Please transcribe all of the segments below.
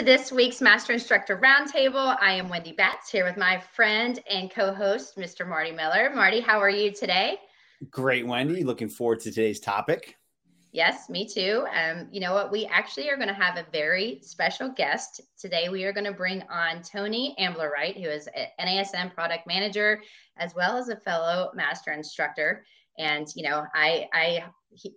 to this week's Master Instructor Roundtable. I am Wendy Batts here with my friend and co host, Mr. Marty Miller. Marty, how are you today? Great, Wendy. Looking forward to today's topic. Yes, me too. Um, you know what? We actually are going to have a very special guest today. We are going to bring on Tony Ambler-Wright, who is an NASM product manager as well as a fellow master instructor. And you know, I, I, he,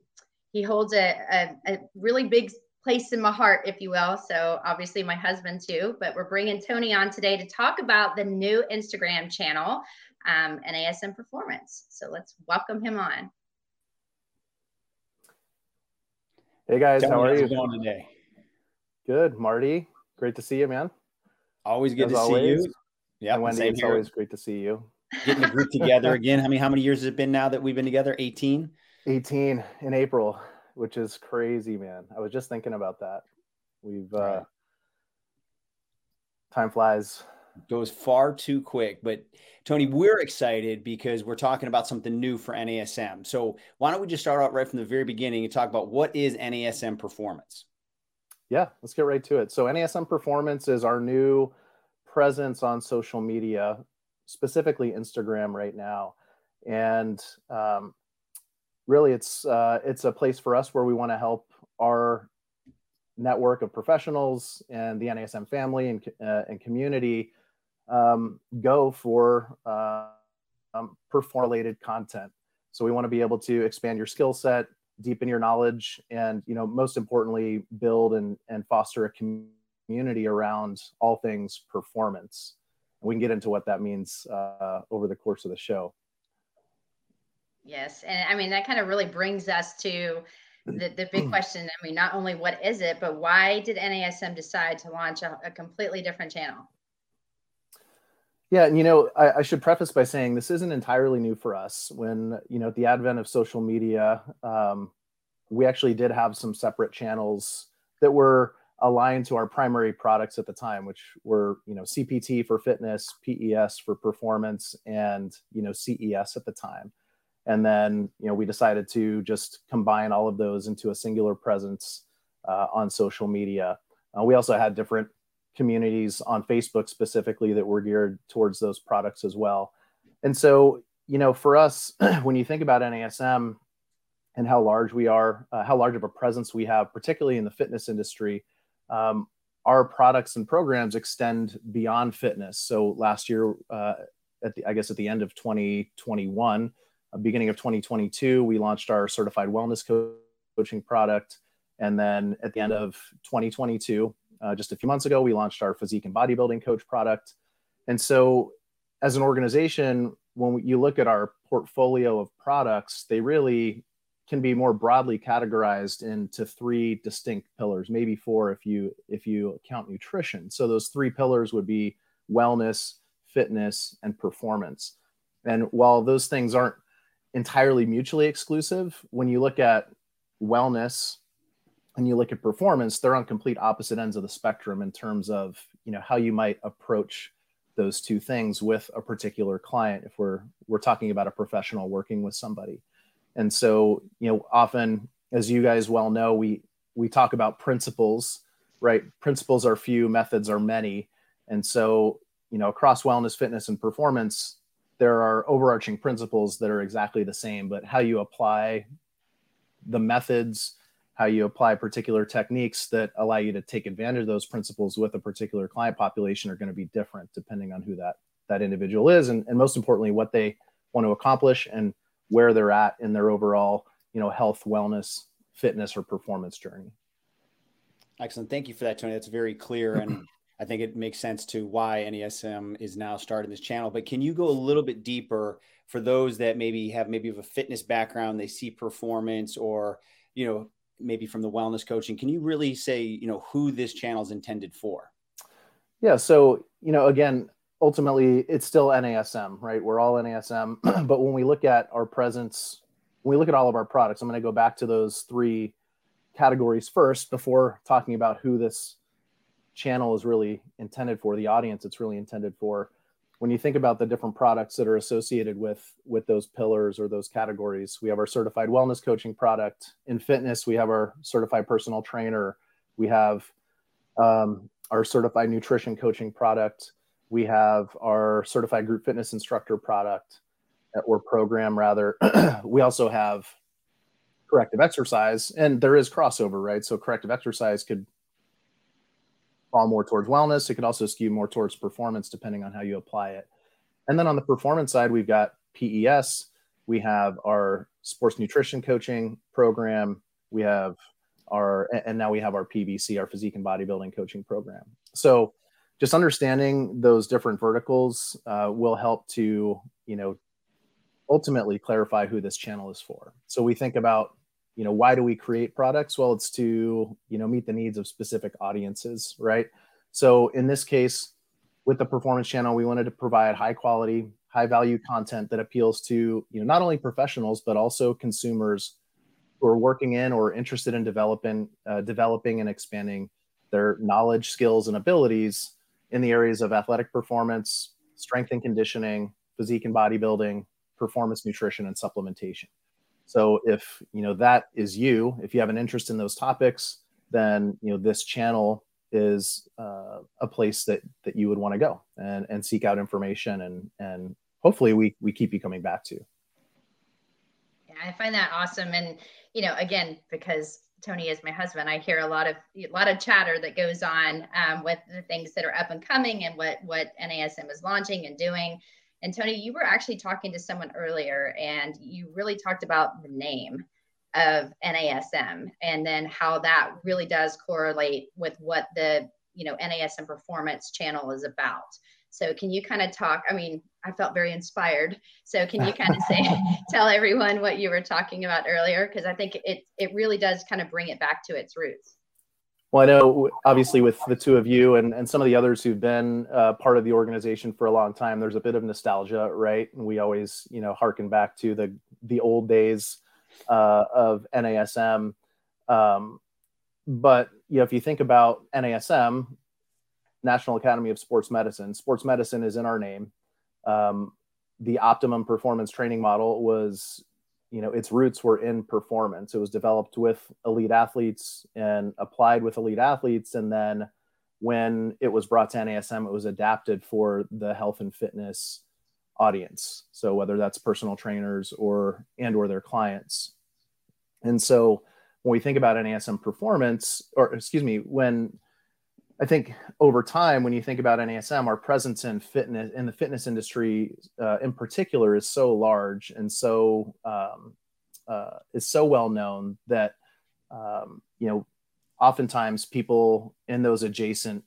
he holds a, a, a really big place in my heart, if you will. So obviously my husband too. But we're bringing Tony on today to talk about the new Instagram channel, um, NASM Performance. So let's welcome him on. Hey guys, Tell how are you going today? Good, Marty. Great to see you, man. Always good As to always. see you. Yeah, and Wendy, it's here. always great to see you. Getting the group together again. I mean, how many years has it been now that we've been together? 18? 18 in April, which is crazy, man. I was just thinking about that. We've uh Right. time flies. Goes far too quick. But Tony, we're excited because we're talking about something new for NASM. So why don't we just start out right from the very beginning and talk about what is NASM performance? Yeah, let's get right to it. So NASM Performance is our new presence on social media, specifically Instagram right now. And um, really it's uh, it's a place for us where we want to help our network of professionals and the NASM family and, uh, and community um, go for uh, um, perform related content. So we want to be able to expand your skill set, deepen your knowledge, and you know most importantly, build and and foster a community around all things performance. We can get into what that means uh, over the course of the show. Yes. And I mean, that kind of really brings us to the, the big question. I mean, not only what is it, but why did NASM decide to launch a, a completely different channel? Yeah, and you know, I, I, should preface by saying this isn't entirely new for us. When you know, at the advent of social media, um, we actually did have some separate channels that were aligned to our primary products at the time, which were you know CPT for fitness, PES for performance, and you know CES at the time. And then you know we decided to just combine all of those into a singular presence uh, on social media. Uh, we also had different communities on Facebook specifically that were geared towards those products as well. And so, you know, for us, when you think about NASM and how large we are, uh, how large of a presence we have, particularly in the fitness industry, um, our products and programs extend beyond fitness. So last year, uh, at the, I guess at the end of 2021, uh, beginning of 2022, we launched our certified wellness coaching product. And then at the end of 2022, uh, just a few months ago, we launched our physique and bodybuilding coach product. And so, as an organization, when we, you look at our portfolio of products, they really can be more broadly categorized into three distinct pillars, maybe four if you if you count nutrition. So those three pillars would be wellness, fitness, and performance. And while those things aren't entirely mutually exclusive, when you look at wellness, and you look at performance, they're on complete opposite ends of the spectrum in terms of you know how you might approach those two things with a particular client if we're we're talking about a professional working with somebody. And so, you know, often as you guys well know, we we talk about principles, right? Principles are few, methods are many. And so, you know, across wellness, fitness and performance, there are overarching principles that are exactly the same, but how you apply the methods how you apply particular techniques that allow you to take advantage of those principles with a particular client population are going to be different depending on who that that individual is and, and most importantly what they want to accomplish and where they're at in their overall you know health wellness fitness or performance journey. Excellent. Thank you for that tony. That's very clear and i think it makes sense to why NASM is now starting this channel but can you go a little bit deeper for those that maybe have maybe of a fitness background they see performance or you know maybe from the wellness coaching? Can you really say you know who this channel is intended for? Yeah so you know again ultimately it's still nasm right? We're all nasm but when we look at our presence when we look at all of our products i'm going to go back to those three categories first before talking about who this channel is really intended for the audience it's really intended for when you think about the different products that are associated with with those pillars or those categories we have our certified wellness coaching product in fitness we have our certified personal trainer we have um, our certified nutrition coaching product. We have our certified group fitness instructor product or program rather. we also have corrective exercise, and there is crossover, right? So corrective exercise could fall more towards wellness. It could also skew more towards performance, depending on how you apply it. And then on the performance side, we've got PES. We have our sports nutrition coaching program. We have our, and now we have our PBC, our physique and bodybuilding coaching program. So just understanding those different verticals uh, will help to, you know, ultimately clarify who this channel is for. So we think about you know why do we create products? Well it's to you know meet the needs of specific audiences right? So in this case with the performance channel we wanted to provide high quality high value content that appeals to you know not only professionals but also consumers who are working in or interested in developing uh, developing and expanding their knowledge skills and abilities in the areas of athletic performance strength and conditioning physique and bodybuilding performance nutrition and supplementation so if you know that is you, if you have an interest in those topics, then you know this channel is uh, a place that that you would want to go and and seek out information and and hopefully we we keep you coming back to. Yeah, I find that awesome, and you know, again, because Tony is my husband, I hear a lot of a lot of chatter that goes on um, with the things that are up and coming and what what NASM is launching and doing. And Tony, you were actually talking to someone earlier and you really talked about the name of NASM and then how that really does correlate with what the, you know, NASM performance channel is about. So can you kind of talk, I mean, I felt very inspired. So can you kind of say, tell everyone what you were talking about earlier? Because I think it, it really does kind of bring it back to its roots. Well, I know obviously with the two of you and, and some of the others who've been uh, part of the organization for a long time, there's a bit of nostalgia, right? And we always, you know, harken back to the the old days uh, of NASM. Um, but you know, if you think about NASM, National Academy of Sports Medicine, sports medicine is in our name. Um, the optimum performance training model was you know its roots were in performance. It was developed with elite athletes and applied with elite athletes. And then when it was brought to NASM it was adapted for the health and fitness audience. So whether that's personal trainers or and or their clients. And so when we think about NASM performance or excuse me when I think over time, when you think about NASM, our presence in fitness in the fitness industry, uh, in particular, is so large and so um, uh, is so well known that um, you know, oftentimes people in those adjacent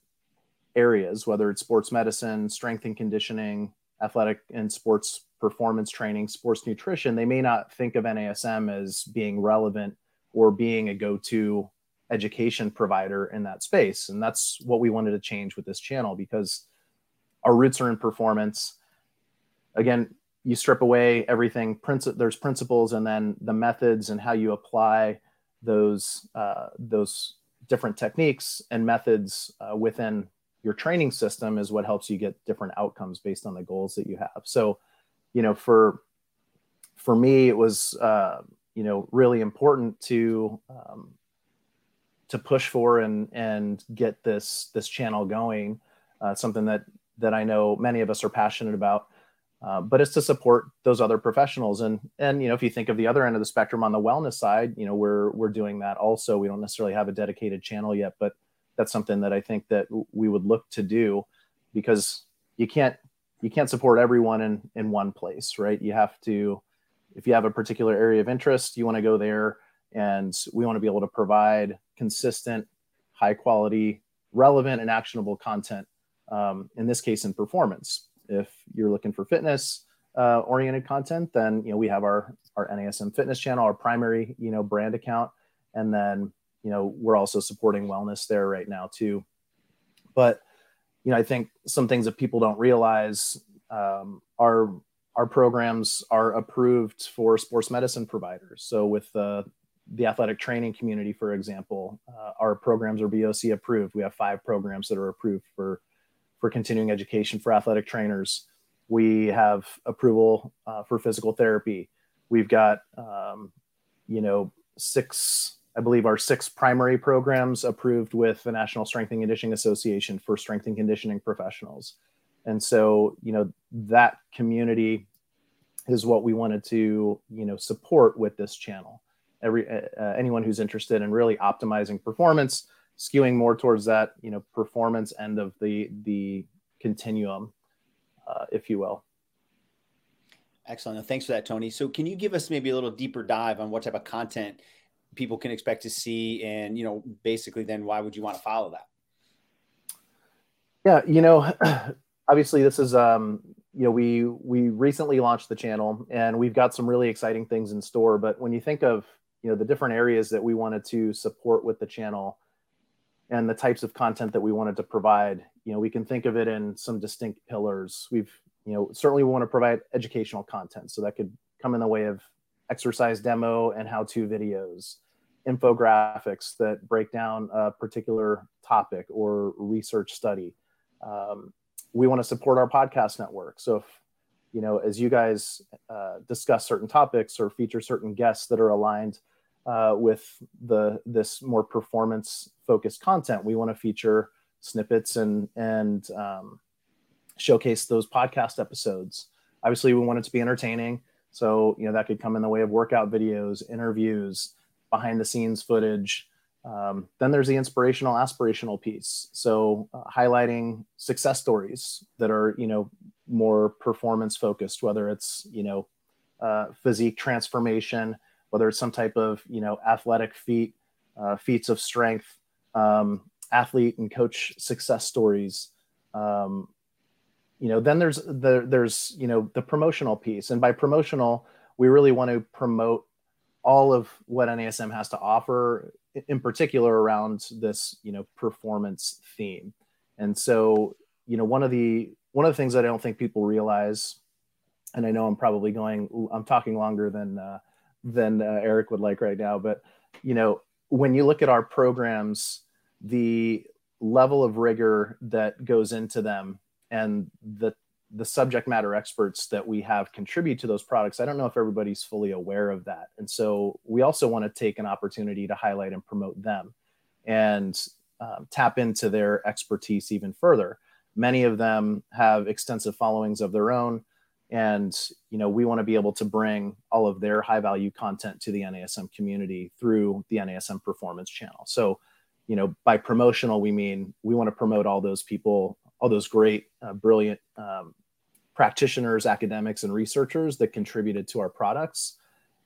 areas, whether it's sports medicine, strength and conditioning, athletic and sports performance training, sports nutrition, they may not think of NASM as being relevant or being a go-to education provider in that space. And that's what we wanted to change with this channel because our roots are in performance. Again, you strip away everything, there's principles and then the methods and how you apply those, uh, those different techniques and methods uh, within your training system is what helps you get different outcomes based on the goals that you have. So, you know, for, for me, it was, uh, you know, really important to, um, to push for and and get this this channel going. Uh, something that that I know many of us are passionate about. Uh, but it's to support those other professionals and and you know if you think of the other end of the spectrum on the wellness side you know we're we're doing that also we don't necessarily have a dedicated channel yet but that's something that i think that we would look to do because you can't you can't support everyone in in one place right you have to if you have a particular area of interest you want to go there and we want to be able to provide consistent, high quality, relevant, and actionable content. Um, in this case, in performance. If you're looking for fitness uh, oriented content, then you know we have our our NASM fitness channel, our primary you know brand account, and then you know we're also supporting wellness there right now too. But you know I think some things that people don't realize um, are our programs are approved for sports medicine providers. So with uh, the athletic training community, for example, uh, our programs are BOC approved. We have five programs that are approved for for continuing education for athletic trainers. We have approval uh, for physical therapy. We've got um, you know six I believe, our six primary programs approved with the National Strength and Conditioning Association for strength and conditioning professionals. And so, you know, that community is what we wanted to, you know, support with this channel. Every uh, uh anyone who's interested in really optimizing performance, skewing more towards that, you know, performance end of the the continuum, uh, if you will. Excellent. Thanks for that, Tony. So, can you give us maybe a little deeper dive on what type of content people can expect to see, and you know, basically, then why would you want to follow that? Yeah, you know, obviously, this is um, you know, we we recently launched the channel, and we've got some really exciting things in store. But when you think of you know the different areas that we wanted to support with the channel, and the types of content that we wanted to provide, you know, we can think of it in some distinct pillars. We've you know, certainly we want to provide educational content. So that could come in the way of exercise demo and how to videos, infographics that break down a particular topic or research study. Um, we want to support our podcast network. So if, you know, as you guys uh, discuss certain topics or feature certain guests that are aligned uh, with the this more performance focused content, we want to feature snippets and and um, showcase those podcast episodes. Obviously, we want it to be entertaining. So, you know, that could come in the way of workout videos, interviews, behind the scenes footage. Um, then there's the inspirational, aspirational piece. So, uh, highlighting success stories that are, you know, more performance focused, whether it's, you know, uh, physique transformation, whether it's some type of, you know, athletic feat, uh, feats of strength, um, athlete and coach success stories, um, you know then there's the there's you know the promotional piece. And by promotional we really want to promote all of what NASM has to offer in particular around this you know performance theme. And so you know one of the one of the things that I don't think people realize and I know I'm probably going I'm talking longer than uh, than uh, Eric would like right now but you know when you look at our programs the level of rigor that goes into them and the the subject matter experts that we have contribute to those products i don't know if everybody's fully aware of that. And so we also want to take an opportunity to highlight and promote them and um, tap into their expertise even further. Many of them have extensive followings of their own and you know we want to be able to bring all of their high value content to the nasm community through the nasm performance channel so you know by promotional we mean we want to promote all those people all those great, uh, brilliant um, practitioners, academics, and researchers that contributed to our products.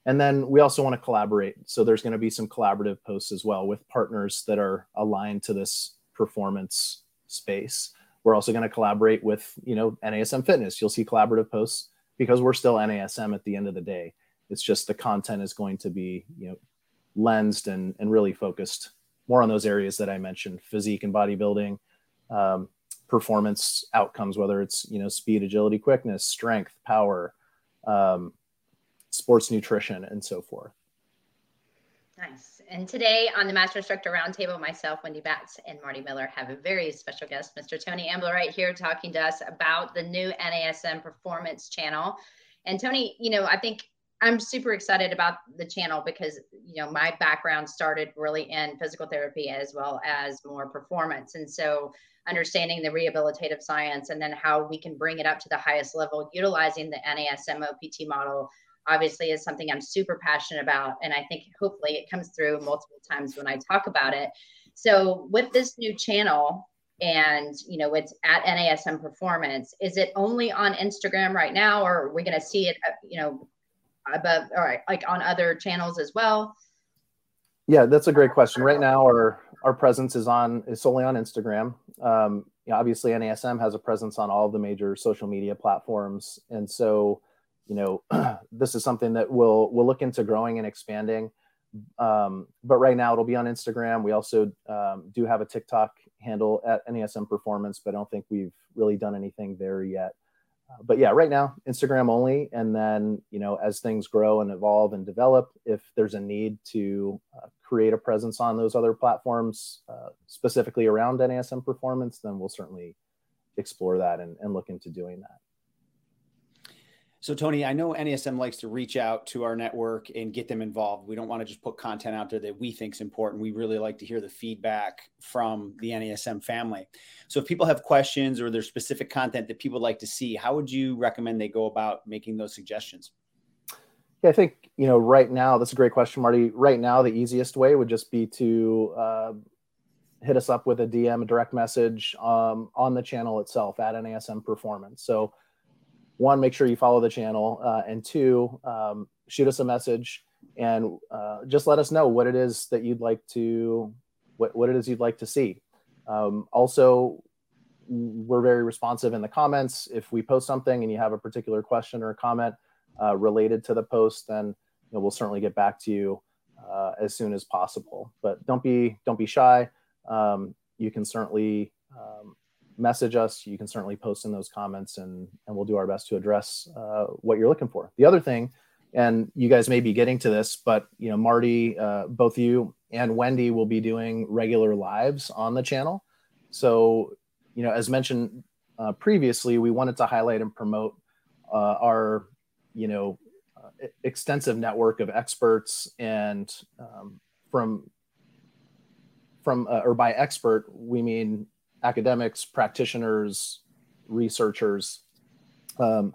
And then we also want to collaborate. So there's going to be some collaborative posts as well with partners that are aligned to this performance space. We're also going to collaborate with, you know, NASM Fitness. You'll see collaborative posts because we're still NASM at the end of the day. It's just the content is going to be, you know, lensed and, and really focused more on those areas that I mentioned, physique and bodybuilding, um, performance outcomes, whether it's you know speed, agility, quickness, strength, power, um, sports nutrition, and so forth. Nice. And today on the Master Instructor Roundtable, myself, Wendy Batts, and Marty Miller have a very special guest, Mr. Tony Ambler, right here talking to us about the new NASM Performance Channel. And Tony, you know, I think I'm super excited about the channel because you know my background started really in physical therapy as well as more performance, and so understanding the rehabilitative science and then how we can bring it up to the highest level utilizing the NASM OPT model obviously is something I'm super passionate about. And I think hopefully it comes through multiple times when I talk about it. So with this new channel, and you know it's at NASM Performance. Is it only on Instagram right now, or are we going to see it, uh, you know, above or like on other channels as well? Yeah, that's a great question. Right now, our our presence is on is solely on Instagram. Um, you know, obviously, NASM has a presence on all of the major social media platforms, and so you know this is something that we'll we'll look into growing and expanding. Um, but right now, it'll be on Instagram. We also um, do have a TikTok handle at NASM Performance, but I don't think we've really done anything there yet. Uh, but yeah, right now Instagram only, and then you know as things grow and evolve and develop, if there's a need to uh, create a presence on those other platforms, uh, specifically around NASM performance, then we'll certainly explore that and, and look into doing that. So, Tony, I know NASM likes to reach out to our network and get them involved. We don't want to just put content out there that we think is important. We really like to hear the feedback from the NASM family. So, if people have questions or there's specific content that people like to see, how would you recommend they go about making those suggestions? Yeah, I think you know right now that's a great question, Marty. Right now, the easiest way would just be to uh, hit us up with a DM, a direct message um, on the channel itself at NASM Performance. So one, make sure you follow the channel, uh, and two, um, shoot us a message and uh, just let us know what it is that you'd like to, what, what it is you'd like to see. Um, also, we're very responsive in the comments. If we post something and you have a particular question or comment uh, related to the post, then you know, we'll certainly get back to you uh, as soon as possible. But don't be don't be shy. Um, you can certainly um, message us. You can certainly post in those comments, and and we'll do our best to address uh, what you're looking for. The other thing, and you guys may be getting to this, but you know, Marty, uh, both you and Wendy will be doing regular lives on the channel. So, you know, as mentioned uh, previously, we wanted to highlight and promote uh, our, you know, uh, extensive network of experts and um, from from uh, or by expert we mean academics, practitioners, researchers. Um,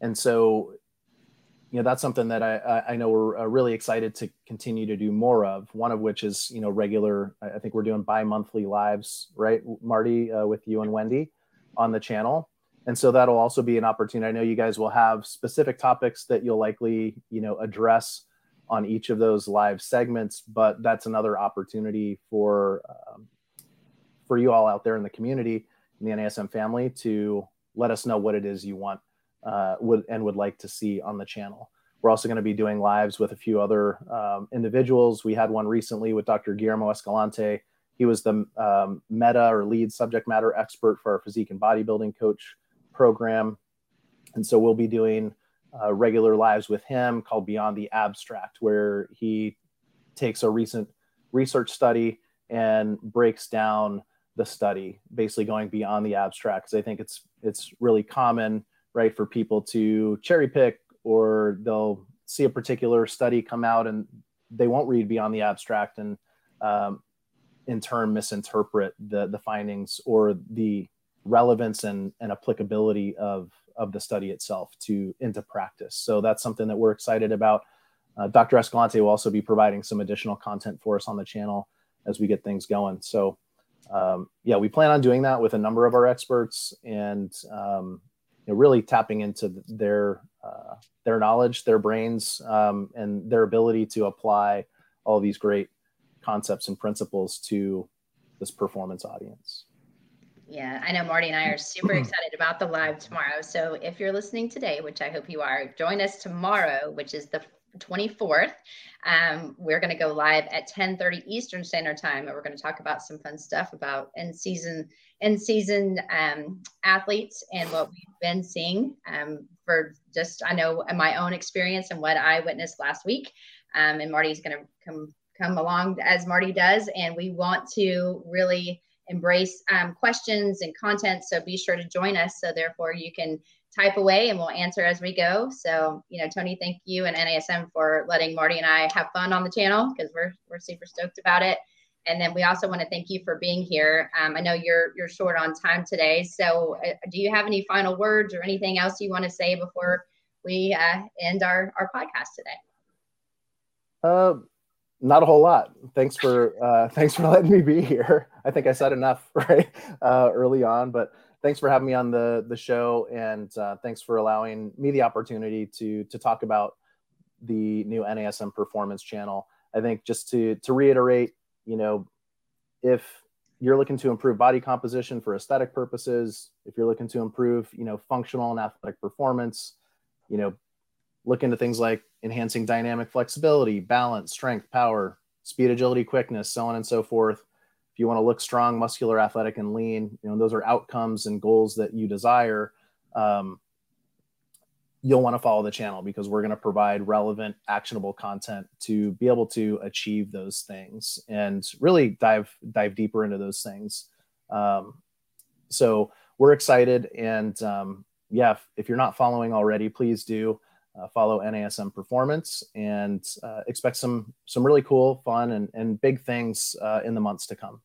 and so, you know, that's something that I, I know we're uh, really excited to continue to do more of. One of which is, you know, regular, I think we're doing bi monthly lives, right, Marty, uh, with you and Wendy on the channel. And so that'll also be an opportunity. I know you guys will have specific topics that you'll likely, you know, address on each of those live segments, but that's another opportunity for um, for you all out there in the community in the NASM family to let us know what it is you want uh, would and would like to see on the channel. We're also going to be doing lives with a few other um, individuals. We had one recently with Dr. Guillermo Escalante. He was the um, meta or lead subject matter expert for our physique and bodybuilding coach program. And so we'll be doing uh, regular lives with him called Beyond the Abstract, where he takes a recent research study and breaks down the study, basically going beyond the abstract. Because I think it's it's really common, right, for people to cherry pick or they'll see a particular study come out and they won't read beyond the abstract and um, in turn misinterpret the the findings or the relevance and, and applicability of of the study itself to into practice. So that's something that we're excited about. Uh, Dr. Escalante will also be providing some additional content for us on the channel as we get things going. So um, yeah, we plan on doing that with a number of our experts and um, you know, really tapping into their uh, their knowledge, their brains, um, and their ability to apply all these great concepts and principles to this performance audience. Yeah, I know Marty and I are super excited about the live tomorrow. So if you're listening today, which I hope you are, join us tomorrow, which is the 24th. Um, we're going to go live at 10:30 Eastern Standard Time, and we're going to talk about some fun stuff about in season in season um, athletes and what we've been seeing um, for just I know my own experience and what I witnessed last week. Um, and Marty's going to come come along as Marty does, and we want to really embrace um, questions and content. So be sure to join us. So therefore, you can type away and we'll answer as we go. So, you know, Tony, thank you and NASM for letting Marty and I have fun on the channel because we're we're super stoked about it. And then we also want to thank you for being here. Um, I know you're you're short on time today, so uh, do you have any final words or anything else you want to say before we uh, end our our podcast today? Uh, not a whole lot. Thanks for uh, thanks for letting me be here. I think I said enough right uh, early on, but thanks for having me on the the show, and uh, thanks for allowing me the opportunity to to talk about the new NASM Performance channel. I think just to to reiterate, you know, if you're looking to improve body composition for aesthetic purposes, if you're looking to improve, you know, functional and athletic performance, you know, look into things like enhancing dynamic flexibility, balance, strength, power, speed, agility, quickness, so on and so forth if you want to look strong, muscular, athletic, and lean, you know, those are outcomes and goals that you desire. Um, you'll want to follow the channel because we're going to provide relevant, actionable content to be able to achieve those things and really dive dive deeper into those things. Um, so we're excited, and um, yeah, if, if, you're not following already, please do uh, follow NASM Performance and uh, expect some some really cool, fun, and, and big things uh, in the months to come.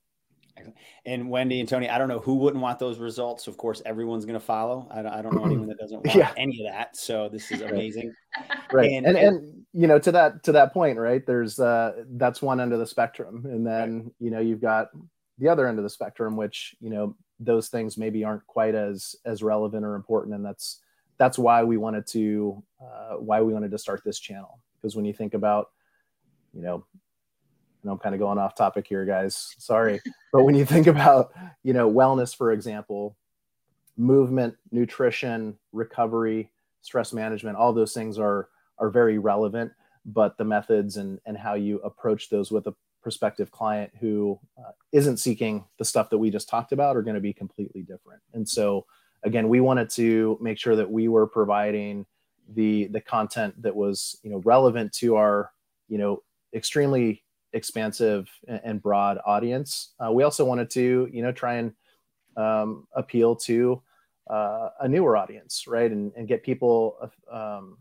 And Wendy and Tony, I don't know who wouldn't want those results. Of course, everyone's going to follow. I don't, I don't know anyone that doesn't want yeah. any of that. So this is amazing. right. And, and, and, you know, to that, to that point, right. There's uh, that's one end of the spectrum. And then, right. you know, you've got the other end of the spectrum, which, you know, those things maybe aren't quite as, as relevant or important. And that's, that's why we wanted to, uh, why we wanted to start this channel. Because when you think about, you know, and I'm kind of going off topic here, guys. Sorry. but when you think about, you know, wellness, for example, movement, nutrition, recovery, stress management, all those things are are very relevant. But the methods and and how you approach those with a prospective client who uh, not seeking the stuff that we just talked about are going to be completely different. And so, again, we wanted to make sure that we were providing the the content that was you know relevant to our you know extremely expansive and broad audience. Uh, we also wanted to, you know, try and um, appeal to uh, a newer audience, right, and, and get people um,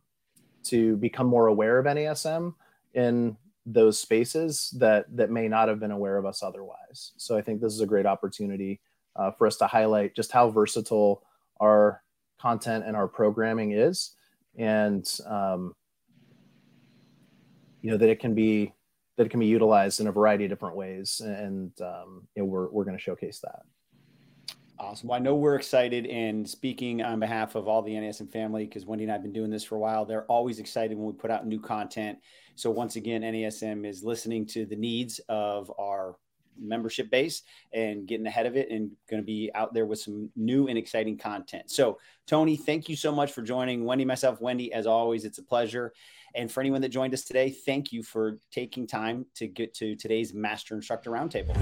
to become more aware of NASM in those spaces that that may not have been aware of us otherwise. So I think this is a great opportunity uh, for us to highlight just how versatile our content and our programming is, and um, you know that it can be that it can be utilized in a variety of different ways. And um, you know, we're, we're going to showcase that. Awesome. Well, I know we're excited and speaking on behalf of all the NASM family, because Wendy and I have been doing this for a while. They're always excited when we put out new content. So once again, NASM is listening to the needs of our membership base and getting ahead of it and going to be out there with some new and exciting content. So, Tony, thank you so much for joining. Wendy, myself, Wendy, as always, it's a pleasure. And for anyone that joined us today, thank you for taking time to get to today's Master Instructor Roundtable.